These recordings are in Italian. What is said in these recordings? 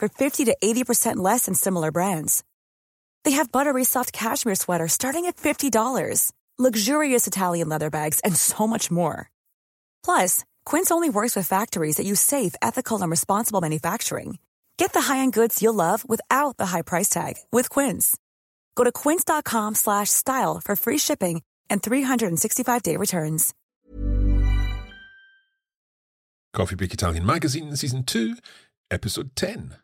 for 50 to 80% less than similar brands. They have buttery soft cashmere sweaters starting at $50, luxurious Italian leather bags, and so much more. Plus, Quince only works with factories that use safe, ethical, and responsible manufacturing. Get the high-end goods you'll love without the high price tag with Quince. Go to quince.com slash style for free shipping and 365-day returns. Coffee Break Italian Magazine, Season 2, Episode 10.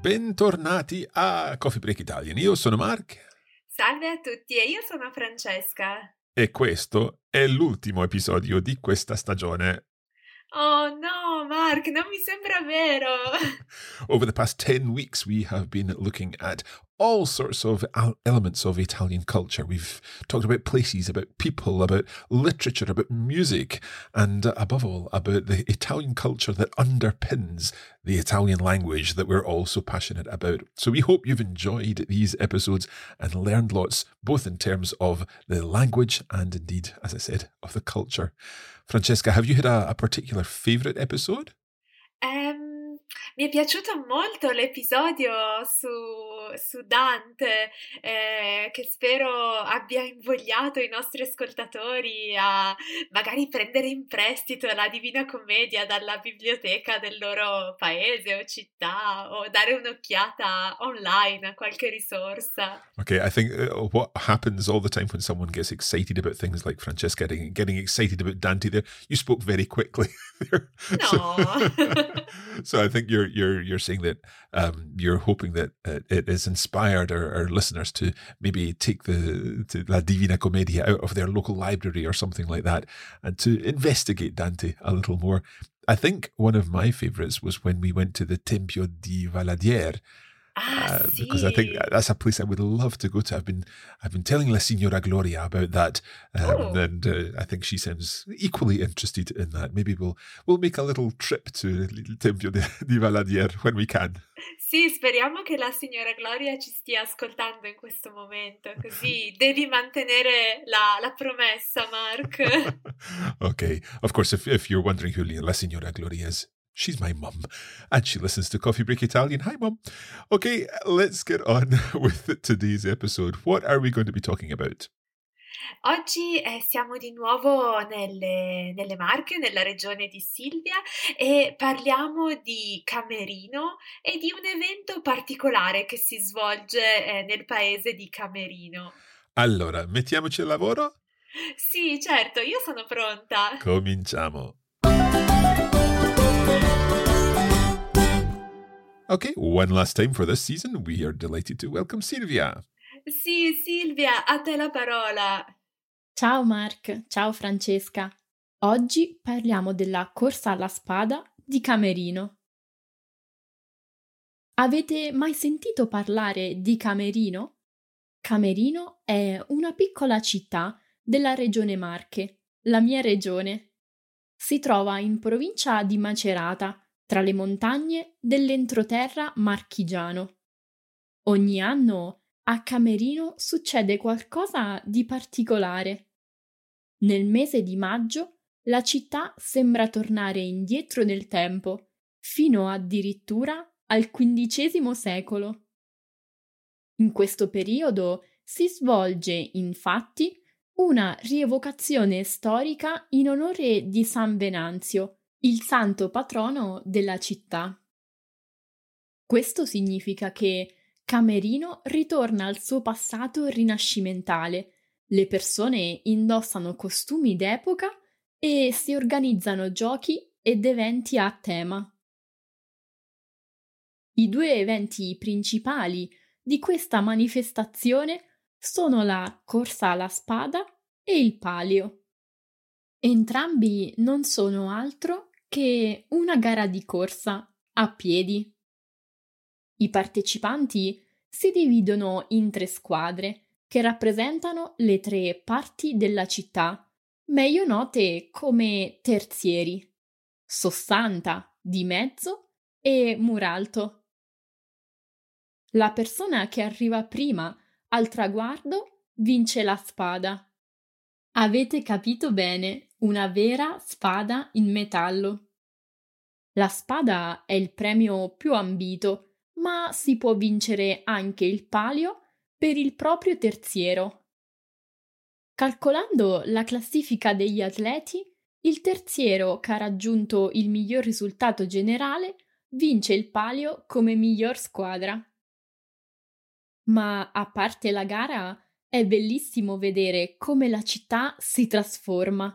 Bentornati a Coffee Break Italian. Io sono Mark Salve a tutti e io sono Francesca. e questo è l'ultimo episodio di questa stagione. Oh no, Mark, non mi sembra vero. Over the past 10 weeks, we have been looking at all sorts of elements of Italian culture. We've talked about places, about people, about literature, about music, and above all, about the Italian culture that underpins the Italian language that we're all so passionate about. So we hope you've enjoyed these episodes and learned lots, both in terms of the language and indeed, as I said, of the culture. Francesca, have you had a, a particular favourite episode? Um, mi è piaciuto molto l'episodio su, su Dante, eh, che spero abbia invogliato i nostri ascoltatori a magari prendere in prestito la Divina Commedia dalla biblioteca del loro paese o città o dare un'occhiata online a qualche risorsa. Okay, I think uh, what happens all the time when someone gets excited about things like Francesca getting, getting excited about Dante there, you spoke very quickly there. No. So, so I think you're you're you're saying that um, you're hoping that uh, it has inspired our, our listeners to maybe take the to La Divina Commedia out of their local library or something like that and to investigate Dante a little more. I think one of my favorites was when we went to the Tempio di Valadier. Ah, Uh, because I think that's a place I would love to go to. I've been I've been telling La Signora Gloria about that, um, Oh. and uh, I think she sounds equally interested in that. Maybe we'll we'll make a little trip to Tempio di, di Valadier when we can. Sì, speriamo che la signora Gloria ci stia ascoltando in questo momento, così devi mantenere la, la promessa, Mark. okay, of course, if if you're wondering who La Signora Gloria is. She's my mum, and she listens to Coffee Break Italian. Hi, mum. Okay, let's get on with today's episode. What are we going to be talking about? Oggi eh, siamo di nuovo nelle, nelle Marche, nella regione di Silvia, e parliamo di Camerino e di un evento particolare che si svolge eh, nel paese di Camerino. Allora, mettiamoci al lavoro? Sì, certo, io sono pronta. Cominciamo. Okay, one last time for this season, we are delighted to welcome Silvia. Sì, Silvia, a te la parola. Ciao Mark, ciao Francesca. Oggi parliamo della corsa alla spada di Camerino. Avete mai sentito parlare di Camerino? Camerino è una piccola città della regione Marche, la mia regione. Si trova in provincia di Macerata, tra le montagne dell'entroterra marchigiano. Ogni anno a Camerino succede qualcosa di particolare. Nel mese di maggio la città sembra tornare indietro nel tempo, fino addirittura al XV secolo. In questo periodo si svolge, infatti, una rievocazione storica in onore di San Venanzio, il santo patrono della città. Questo significa che Camerino ritorna al suo passato rinascimentale. Le persone indossano costumi d'epoca e si organizzano giochi ed eventi a tema. I due eventi principali di questa manifestazione sono la corsa alla spada e il palio. Entrambi non sono altro che una gara di corsa a piedi. I partecipanti si dividono in tre squadre che rappresentano le tre parti della città, meglio note come terzieri, Sossanta, di mezzo e Muralto. La persona che arriva prima al traguardo vince la spada. Avete capito bene, una vera spada in metallo. La spada è il premio più ambito ma si può vincere anche il palio per il proprio terziero. Calcolando la classifica degli atleti, il terziero che ha raggiunto il miglior risultato generale vince il palio come miglior squadra. Ma a parte la gara, è bellissimo vedere come la città si trasforma.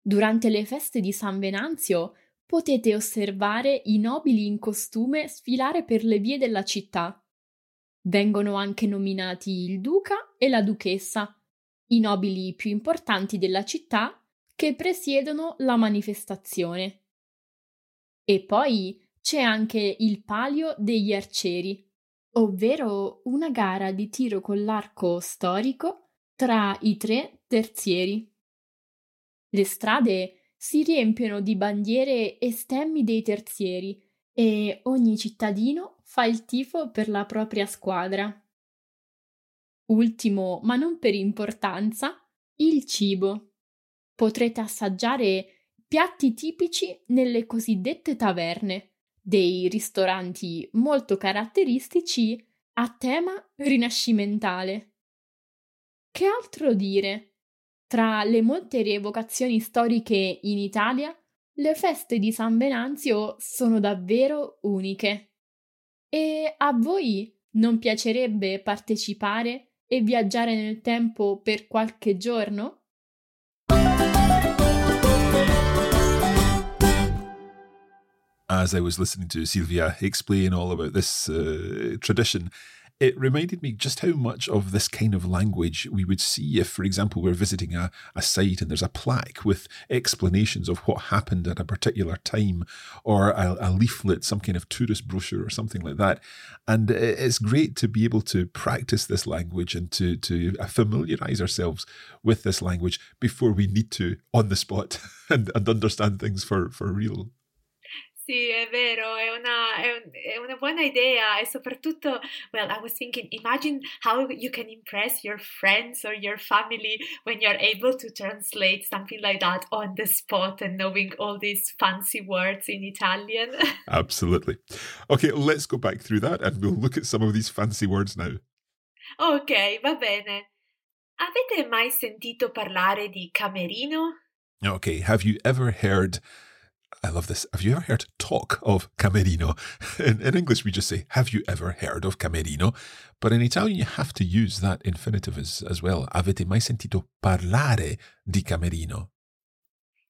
Durante le feste di San Venanzio potete osservare i nobili in costume sfilare per le vie della città. Vengono anche nominati il duca e la duchessa, i nobili più importanti della città che presiedono la manifestazione. E poi c'è anche il palio degli arcieri, ovvero una gara di tiro con l'arco storico tra i tre terzieri. Le strade si riempiono di bandiere e stemmi dei terzieri e ogni cittadino fa il tifo per la propria squadra. Ultimo, ma non per importanza, il cibo. Potrete assaggiare piatti tipici nelle cosiddette taverne, dei ristoranti molto caratteristici a tema rinascimentale. Che altro dire? Tra le molte rievocazioni storiche in Italia, le feste di San Venanzio sono davvero uniche. E a voi non piacerebbe partecipare e viaggiare nel tempo per qualche giorno? As I was listening to Silvia explain all about this uh, tradition, it reminded me just how much of this kind of language we would see if, for example, we're visiting a, a site and there's a plaque with explanations of what happened at a particular time, or a, a leaflet, some kind of tourist brochure or something like that. And it's great to be able to practice this language and to, to familiarize ourselves with this language before we need to on the spot and, and understand things for, for real. Sì, è vero, è una, è, un, è una buona idea e soprattutto, well, I was thinking, imagine how you can impress your friends or your family when you're able to translate something like that on the spot and knowing all these fancy words in Italian. Absolutely. Okay, let's go back through that and we'll look at some of these fancy words now. Ok, va bene. Avete mai sentito parlare di camerino? Okay, have you ever heard I love this. Have you ever heard talk of Camerino? In, in, English, we just say, Have you ever heard of Camerino? But in Italian, you have to use that infinitive as, as well. Avete mai sentito parlare di Camerino?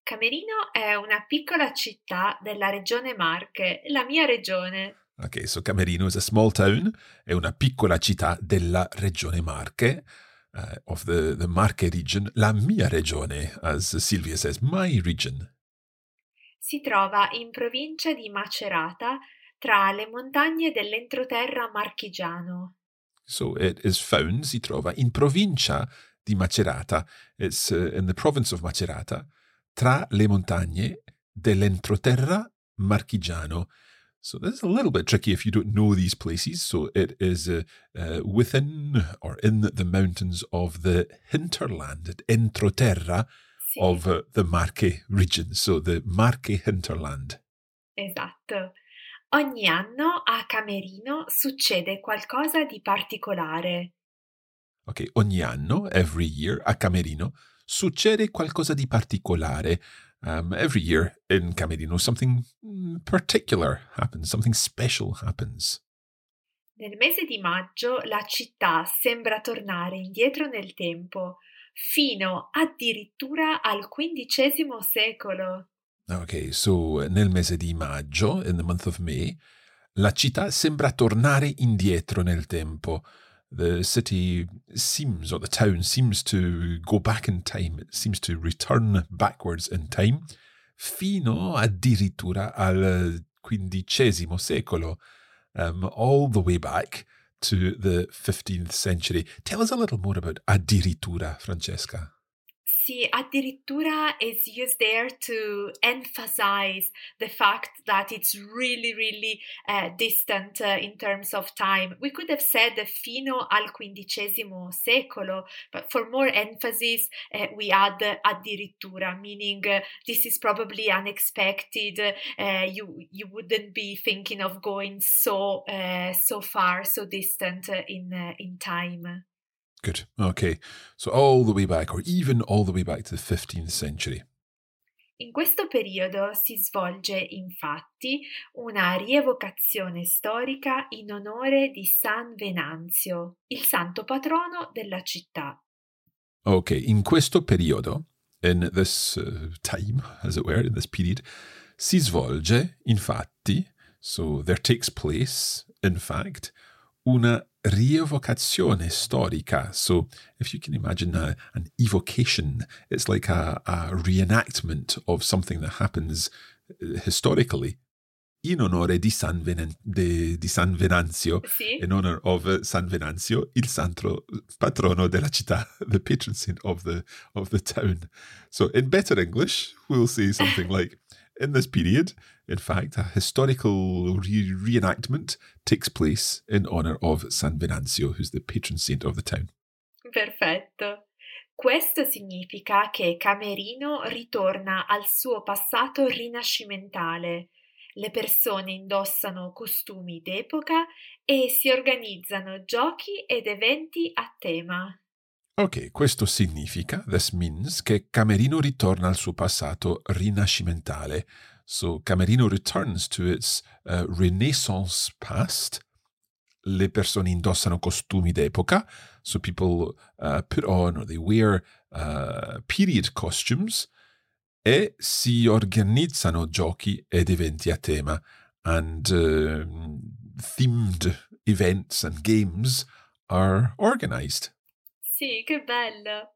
Camerino è una piccola città della regione Marche, la mia regione. Okay, so Camerino is a small town, è una piccola città della regione Marche. uh, of the, the Marche region, la mia regione, as Silvia says, my region. Si trova in provincia di Macerata, tra le montagne dell'entroterra marchigiano. So it is found, si trova, in provincia di Macerata. It's uh, in the province of Macerata, tra le montagne dell'entroterra marchigiano. So this is a little bit tricky if you don't know these places. So it is uh, uh, within or in the mountains of the hinterland, entroterra Sì, of uh, the Marche region. So the Marche hinterland. esatto. Ogni anno a Camerino succede qualcosa di particolare. Ok, ogni anno, every year, a Camerino, succede qualcosa di particolare. Um, every year in Camerino, something mm, particular happens, something special happens. Nel mese di maggio la città sembra tornare indietro nel tempo, fino addirittura al XV secolo. Ok, so nel mese di maggio, in the month of May, la città sembra tornare indietro nel tempo. The city seems, or the town seems to go back in time. It seems to return backwards in time, fino addirittura al quindicesimo secolo, um, all the way back to the 15th century. Tell us a little more about addirittura, Francesca. Sì, addirittura is used there to emphasize the fact that it's really, really uh, distant uh, in terms of time. We could have said fino al quindicesimo secolo, but for more emphasis, uh, we add addirittura, meaning uh, this is probably unexpected. Uh, you you wouldn't be thinking of going so uh, so far, so distant in in time. Good. Okay. So all the way back, or even all the way back to the 15th century. In questo periodo si svolge infatti una rievocazione storica in onore di San Venanzio, il santo patrono della città. Okay. In questo periodo, in this uh, time, as it were, in this period, si svolge, infatti, so there takes place, in fact, una rievocazione storica. So, if you can imagine a, an evocation, it's like a, a reenactment of something that happens uh, historically. In onore di San, Venen- de- di San Venanzio, Sì, in honor of uh, San Venanzio, il santo patrono della città, the patron saint of the of the town. So, in better English, we'll say something like, in this period, in fact, a historical re- reenactment takes place in honor of San Venanzio, who's the patron saint of the town. perfetto. Questo significa che Camerino ritorna al suo passato rinascimentale. Le persone indossano costumi d'epoca e si organizzano giochi ed eventi a tema. Ok, questo significa, this means, che Camerino ritorna al suo passato rinascimentale. So Camerino returns to its uh, Renaissance past. Le persone indossano costumi d'epoca, so people uh, put on or they wear uh, period costumes e si organizzano giochi ed eventi a tema. And um, themed events and games are organized. Sì, che bello!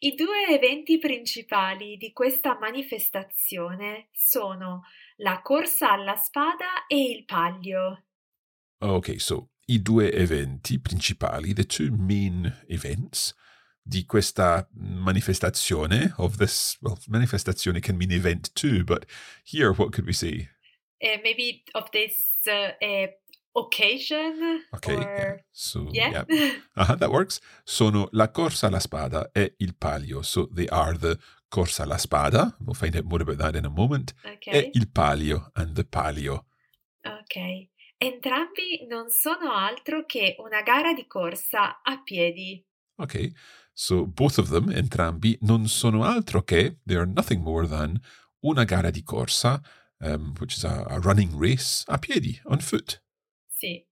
I due eventi principali di questa manifestazione sono la corsa alla spada e il palio. Ok, so i due eventi principali, the two main events di questa manifestazione of this, well, manifestazione can mean event too, but here what could we say? Eh, maybe of this uh, eh, occasion Okay, yeah. or So yeah, Uh-huh, that works. Sono la corsa alla spada e il palio. So they are the corsa alla spada. We'll find out more about that in a moment. ok. E il palio and the palio. Ok. Entrambi non sono altro che una gara di corsa a piedi. Okay, so both of them, entrambi, non sono altro che, they are nothing more than una gara di corsa, um, which is a, a running race, a piedi, on foot. Sì.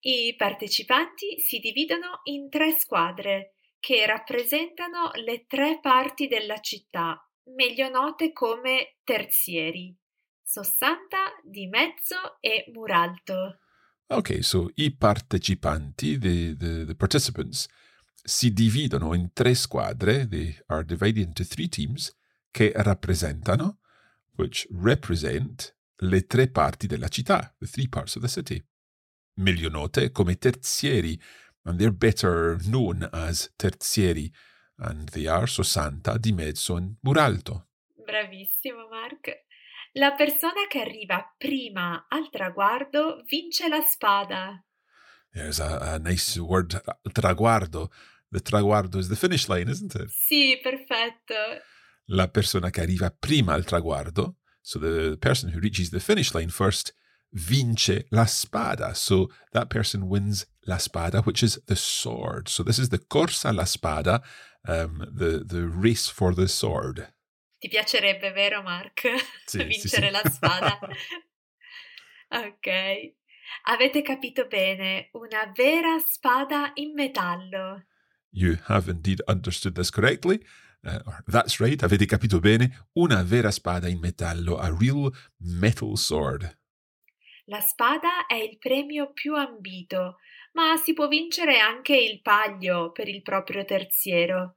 I partecipanti si dividono in tre squadre che rappresentano le tre parti della città, meglio note come terzieri. Sossanta, Di Mezzo e Muralto. Okay, so i partecipanti, the, the, the participants, si dividono in tre squadre, they are divided into three teams, che rappresentano, which represent le tre parti della città, the three parts of the city. Meglio note come terzieri, and they're better known as terzieri, and they are so santa di mezzo in muralto. Bravissimo, Mark. La persona che arriva prima al traguardo vince la spada. There's a, a nice word, traguardo. The traguardo is the finish line, isn't it? Sì, perfetto. La persona che arriva prima al traguardo, so the person who reaches the finish line first, vince la spada. So that person wins la spada, which is the sword. So this is the corsa la spada, um, the, the race for the sword. Ti piacerebbe, vero Mark? Sì, Vincere sì, sì. la spada. ok. Avete capito bene, una vera spada in metallo. You have indeed understood this correctly. Uh, that's right, avete capito bene. Una vera spada in metallo, a real metal sword. La spada è il premio più ambito, ma si può vincere anche il paglio per il proprio terziero.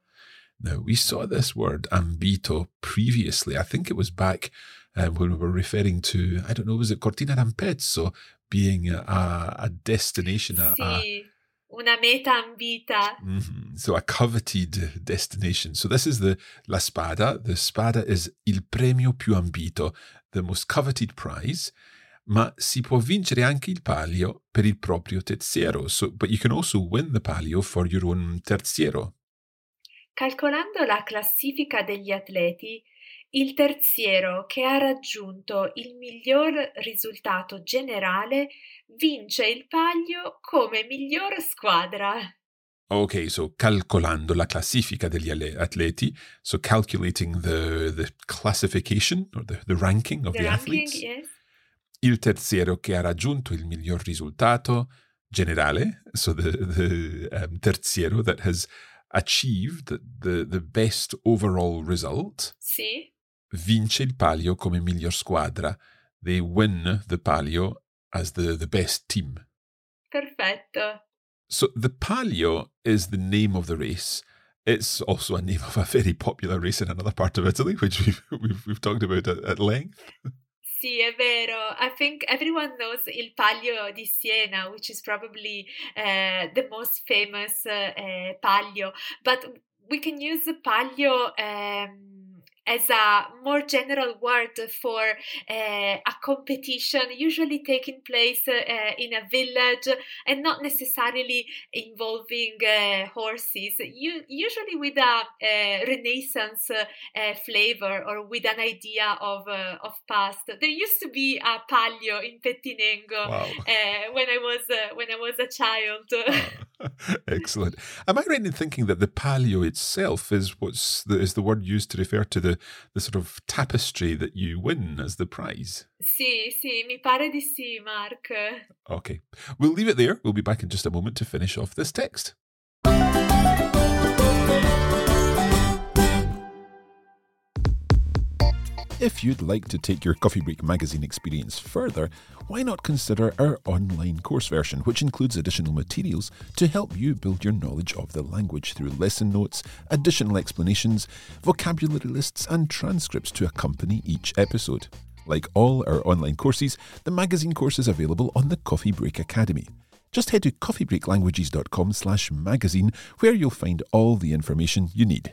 Now, we saw this word ambito previously. I think it was back um, when we were referring to, I don't know, was it Cortina d'Ampezzo being a, a destination, a, Sì, una meta ambita. Mhm. So a coveted destination. So this is the La Spada. The Spada is il premio più ambito, the most coveted prize. Ma si può vincere anche il palio per il proprio terziero. So, but you can also win the palio for your own terziero. Calcolando la classifica degli atleti, il terziero che ha raggiunto il miglior risultato generale vince il paglio come miglior squadra. Okay, so calcolando la classifica degli atleti, so calculating the, the classification or the, the ranking of the, The ranking, athletes. yes. Il terziero che ha raggiunto il miglior risultato generale, so the, the um, terziero that has achieved the, the best overall result, Sì, vince il palio come miglior squadra. They win the palio as the, the best team. perfetto. So the palio is the name of the race. It's also a name of a very popular race in another part of Italy, which we've, we've, we've talked about at, at length. Sì, è vero. I think everyone knows il Palio di Siena, which is probably uh, the most famous uh, palio. But we can use the palio um, as a more general word for uh, a competition, usually taking place uh, in a village and not necessarily involving uh, horses. You, usually with a uh, Renaissance uh, flavor or with an idea of uh, of past. There used to be a palio in Pettinengo Wow. uh, when I was uh, when I was a child. Excellent. Am I right in thinking that the palio itself is what's the, is the word used to refer to the, the sort of tapestry that you win as the prize? sì, sì, mi pare di sì, Mark. Okay. We'll leave it there. We'll be back in just a moment to finish off this text. If you'd like to take your Coffee Break magazine experience further, why not consider our online course version, which includes additional materials to help you build your knowledge of the language through lesson notes, additional explanations, vocabulary lists, and transcripts to accompany each episode. Like all our online courses, the magazine course is available on the Coffee Break Academy. Just head to coffeebreaklanguages.com slash magazine where you'll find all the information you need.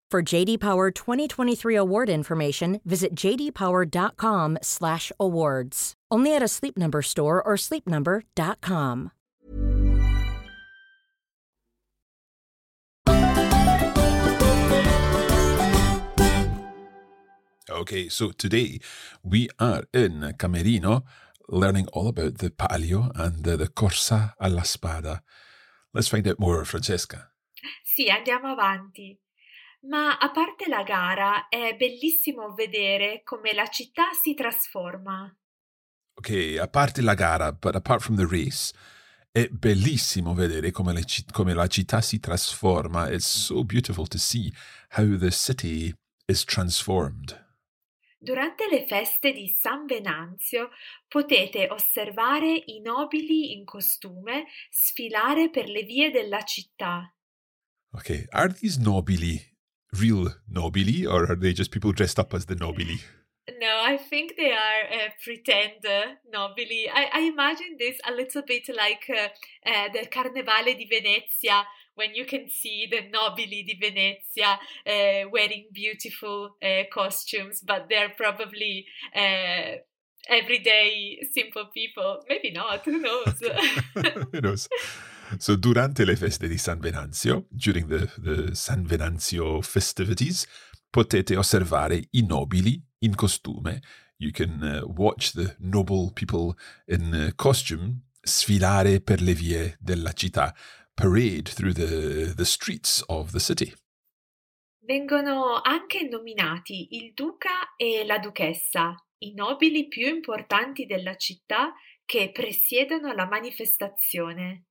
For JD Power 2023 award information, visit jdpower.com/awards. Only at a Sleep Number store or sleepnumber.com. Okay, so today we are in Camerino learning all about the palio and the, the corsa alla spada. Let's find out more, Francesca. Sì, andiamo avanti. Ma a parte la gara, è bellissimo vedere come la città si trasforma. Ok, a parte la gara, but apart from the race, è bellissimo vedere come, le, come la città si trasforma. It's so beautiful to see how the city is transformed. Durante le feste di San Venanzio potete osservare i nobili in costume sfilare per le vie della città. Okay, are these nobili real nobili or are they just people dressed up as the nobili? No, I think they are uh, pretend uh, nobili. I, I, imagine this a little bit like uh, uh, the Carnevale di Venezia, when you can see the nobili di Venezia uh, wearing beautiful uh, costumes, but they're probably everyday simple people. Maybe not, who knows? who knows? So, durante le feste di San Venanzio, during the, the San Venanzio festivities, potete osservare i nobili in costume. You can uh, watch the noble people in uh, costume sfilare per le vie della città, parade through the, the streets of the city. Vengono anche nominati il duca e la duchessa, i nobili più importanti della città che presiedono la manifestazione.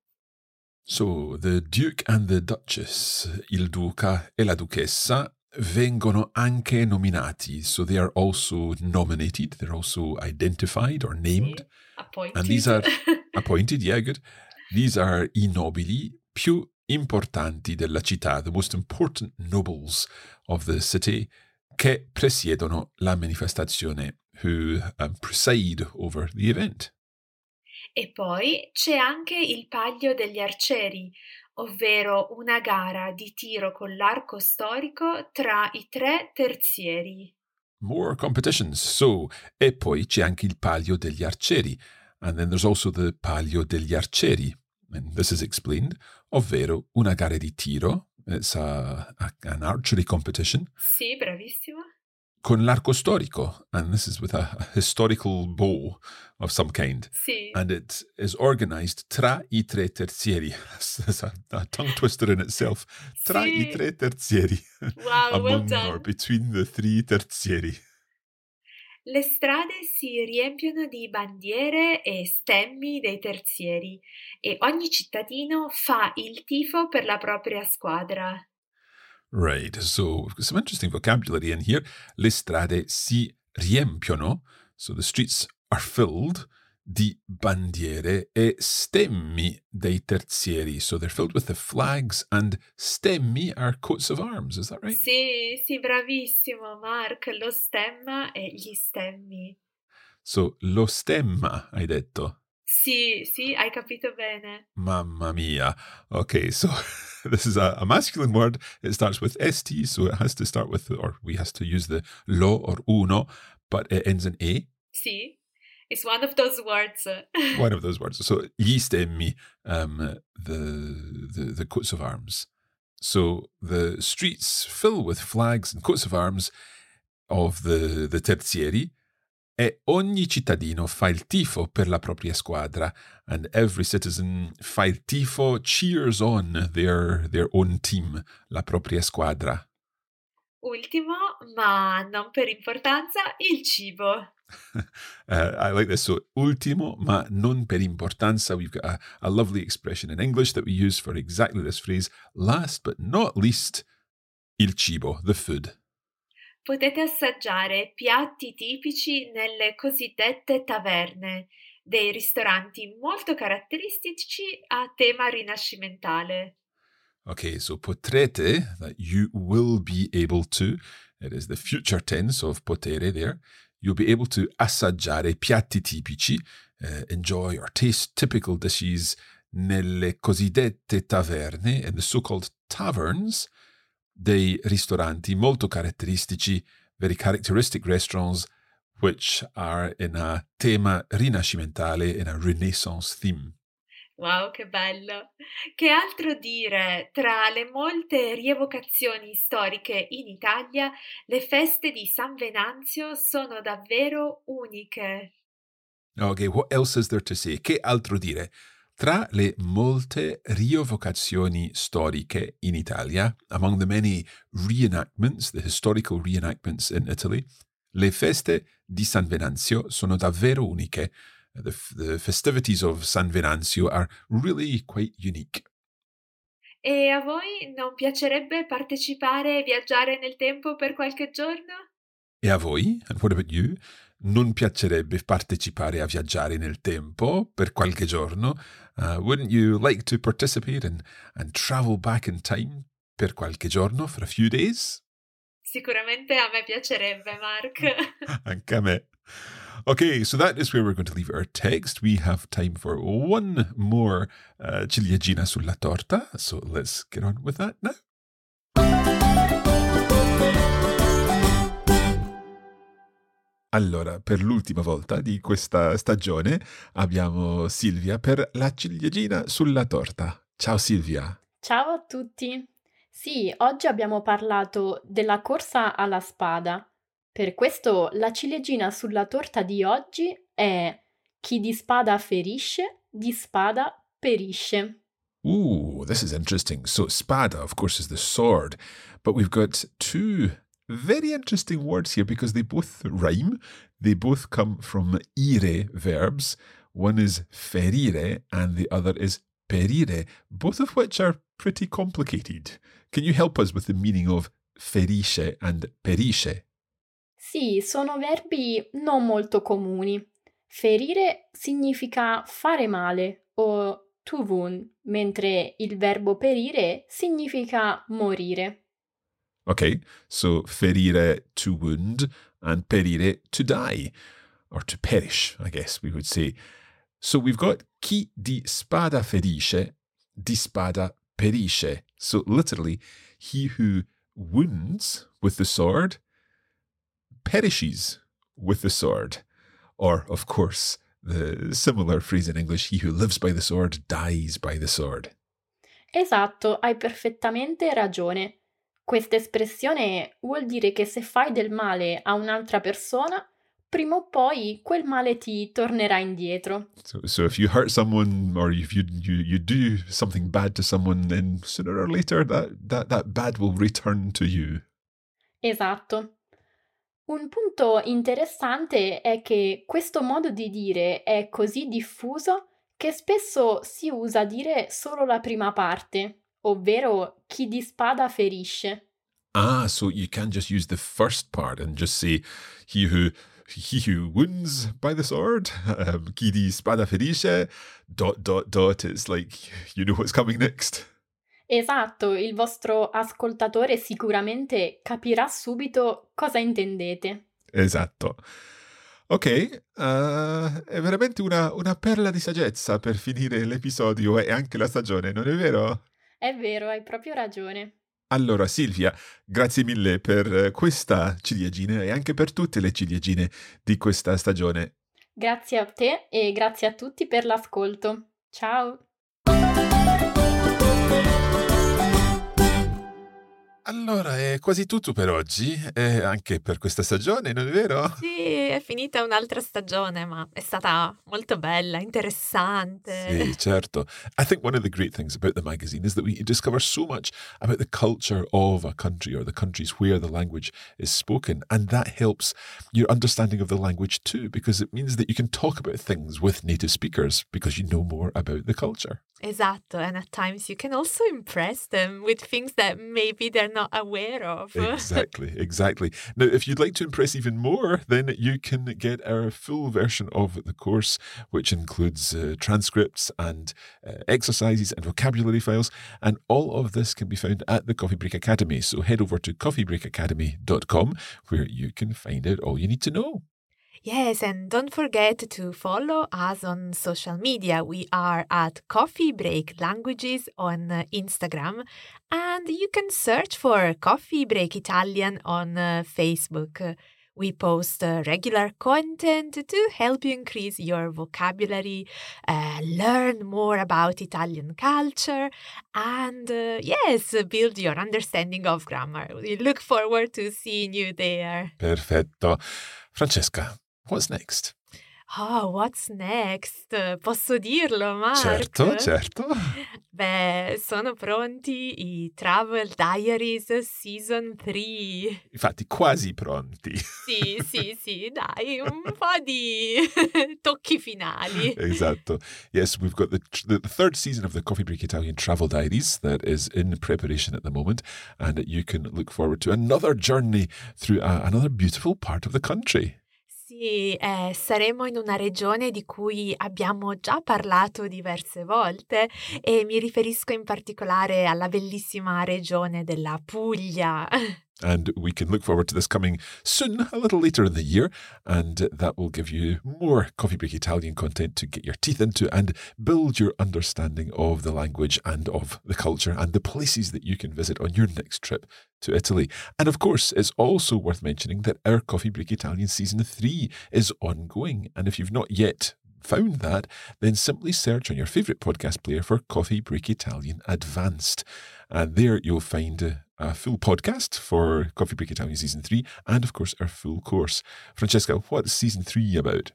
So, the Duke and the Duchess, il Duca e la Duchessa, vengono anche nominati. So they are also nominated, they're also identified or named. Appointed. And these are appointed, yeah, good. These are i nobili più importanti della città, the most important nobles of the city, che presiedono la manifestazione, who um, preside over the event. E poi c'è anche il Palio degli Arcieri, ovvero una gara di tiro con l'arco storico tra i tre terzieri. More competitions. So, e poi c'è anche il Palio degli Arcieri. And then there's also the Palio degli Arcieri. And this is explained, ovvero una gara di tiro. It's a, a, an archery competition. Sì, bravissimo con l'arco storico, and this is with a, historical bow of some kind. Sì. And it is organized tra i tre terzieri. That's a, a tongue twister in itself. Tra sì. i tre terzieri. Wow, Among well or between the three terzieri. Le strade si riempiono di bandiere e stemmi dei terzieri e ogni cittadino fa il tifo per la propria squadra. Right, so some interesting vocabulary in here. Le strade si riempiono, so the streets are filled di bandiere e stemmi dei terzieri. So they're filled with the flags and stemmi are coats of arms, is that right? Sì, sì, bravissimo Mark, lo stemma e gli stemmi. So lo stemma, hai detto? Sì, sì, hai capito bene. Mamma mia. Okay, so this is a, a, masculine word. It starts with st, so it has to start with, or we has to use the lo or uno, but it ends in a. Sì, it's one of those words. one of those words. So gli stemmi, um, the, the the coats of arms. So the streets fill with flags and coats of arms of the the terzieri. E ogni cittadino fa il tifo per la propria squadra, and every citizen fa il tifo, cheers on their, their own team, la propria squadra. Ultimo, ma non per importanza, il cibo. uh, I like this. So, ultimo, ma non per importanza. We've got a, a lovely expression in English that we use for exactly this phrase. Last but not least, il cibo, the food. Potete assaggiare piatti tipici nelle cosiddette taverne, dei ristoranti molto caratteristici a tema rinascimentale. Okay, so potrete, that you will be able to, it is the future tense of potere there. You'll be able to assaggiare piatti tipici, uh, enjoy or taste typical dishes nelle cosiddette taverne, in the so-called taverns, dei ristoranti molto caratteristici, very characteristic restaurants, which are in a tema rinascimentale, in a Renaissance theme. Wow, che bello! Che altro dire? Tra le molte rievocazioni storiche in Italia, le feste di San Venanzio sono davvero uniche. Ok, what else is there to say? Che altro dire? Tra le molte rievocazioni storiche in Italia, among the many reenactments, the historical reenactments in Italy, le feste di San Venanzio sono davvero uniche. The, the festivities of San Venanzio are really quite unique. E a voi non piacerebbe partecipare e viaggiare nel tempo per qualche giorno? E a voi? And what about you? Non piacerebbe partecipare a viaggiare nel tempo per qualche giorno? Uh, wouldn't you like to participate and, and travel back in time per qualche giorno, for a few days? Sicuramente a me piacerebbe, Mark. Anche a me. Okay, so that is where we're going to leave our text. We have time for one more uh, ciliegina sulla torta, so let's get on with that now. Allora, per l'ultima volta di questa stagione abbiamo Silvia per la ciliegina sulla torta. Ciao Silvia. Ciao a tutti. Sì, oggi abbiamo parlato della corsa alla spada. Per questo la ciliegina sulla torta di oggi è chi di spada ferisce, di spada perisce. Ooh, this is interesting. So, spada, of course, is the sword, but we've got two very interesting words here because they both rhyme. They both come from ire verbs. One is ferire and the other is perire, both of which are pretty complicated. Can you help us with the meaning of ferisce and perisce? Sì, sono verbi non molto comuni. Ferire significa fare male o tuvun, mentre il verbo perire significa morire. Okay, so ferire to wound and perire to die, or to perish, I guess we would say. So we've got chi di spada ferisce, di spada perisce. So literally, he who wounds with the sword perishes with the sword. Or, of course, the similar phrase in English, he who lives by the sword dies by the sword. Esatto, hai perfettamente ragione. Questa espressione vuol dire che se fai del male a un'altra persona, prima o poi quel male ti tornerà indietro. So, so if you hurt someone or if you, you, you do something bad to someone, then sooner or later that, that, that bad will return to you. Esatto. Un punto interessante è che questo modo di dire è così diffuso che spesso si usa dire solo la prima parte, ovvero chi di spada ferisce. Ah, so you can just use the first part and just say he who he who wounds by the sword, um, chi di spada ferisce, dot dot dot. It's like you know what's coming next. Esatto, il vostro ascoltatore sicuramente capirà subito cosa intendete. Esatto. Ok, uh, è veramente una, una perla di saggezza per finire l'episodio e anche la stagione, non è vero? È vero, hai proprio ragione. Allora Silvia, grazie mille per questa ciliegina e anche per tutte le ciliegine di questa stagione. Grazie a te e grazie a tutti per l'ascolto. Ciao! Allora, è quasi tutto per oggi, e anche per questa stagione, non è vero? Sì, è finita un'altra stagione, ma è stata molto bella, interessante. Sì, certo. I think one of the great things about the magazine is that we discover so much about the culture of a country or the countries where the language is spoken, and that helps your understanding of the language too, because it means that you can talk about things with native speakers because you know more about the culture. Esatto, and at times you can also impress them with things that maybe they're not aware of. exactly, exactly. Now, if you'd like to impress even more, then you can get our full version of the course, which includes uh, transcripts and uh, exercises and vocabulary files. And all of this can be found at the Coffee Break Academy. So head over to coffeebreakacademy.com where you can find out all you need to know. Yes, and don't forget to follow us on social media. We are at Coffee Break Languages on uh, Instagram, and you can search for Coffee Break Italian on uh, Facebook. We post uh, regular content to help you increase your vocabulary, uh, learn more about Italian culture, and uh, yes, build your understanding of grammar. We look forward to seeing you there. Perfetto. Francesca, What's next? Oh, what's next? Posso dirlo, Mark? Certo, certo. Beh, sono pronti i Travel Diaries Season 3. Infatti, quasi pronti. Sì, sì, sì, dai, un po' di tocchi finali. Esatto. Yes, we've got the, the third season of the Coffee Break Italian Travel Diaries that is in preparation at the moment, and you can look forward to another journey through a, another beautiful part of the country. Eh, saremo in una regione di cui abbiamo già parlato diverse volte e mi riferisco in particolare alla bellissima regione della Puglia. And we can look forward to this coming soon, a little later in the year. And that will give you more Coffee Break Italian content to get your teeth into and build your understanding of the language and of the culture and the places that you can visit on your next trip to Italy. And of course, it's also worth mentioning that our Coffee Break Italian Season 3 is ongoing. And if you've not yet found that, then simply search on your favourite podcast player for Coffee Break Italian Advanced. And there you'll find a full podcast for mm-hmm. Coffee Break Italian Season 3 and, of course, our full course. Francesca, what's Season 3 about?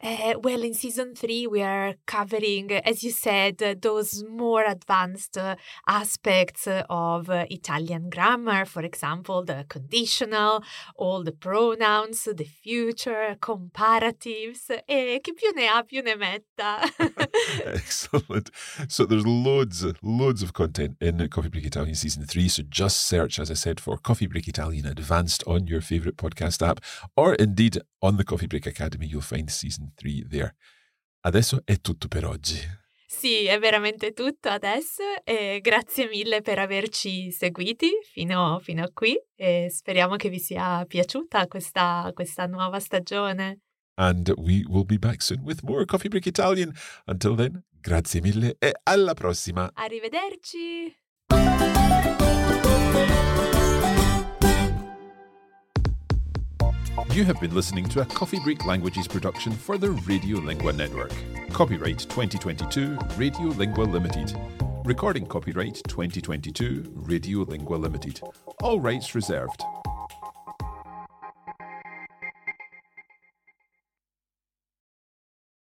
Uh, well, in season three, we are covering, as you said, uh, those more advanced uh, aspects of uh, Italian grammar, for example, the conditional, all the pronouns, the future, comparatives, e chi più ne ha più ne metta. Excellent. So there's loads, loads of content in Coffee Break Italian Season 3. So just search, as I said, for Coffee Break Italian Advanced on your favourite podcast app, or indeed on the Coffee Break Academy, you'll find Season 3 there. Adesso è tutto per oggi. Sì, è veramente tutto adesso e grazie mille per averci seguiti fino, fino a qui e speriamo che vi sia piaciuta questa, questa nuova stagione. And we will be back soon with more Coffee Break Italian. Until then, grazie mille e alla prossima. Arrivederci! You have been listening to a Coffee Break Languages production for the Radiolingua Network. Copyright 2022 Radiolingua Limited. Recording copyright 2022 Radiolingua Limited. All rights reserved.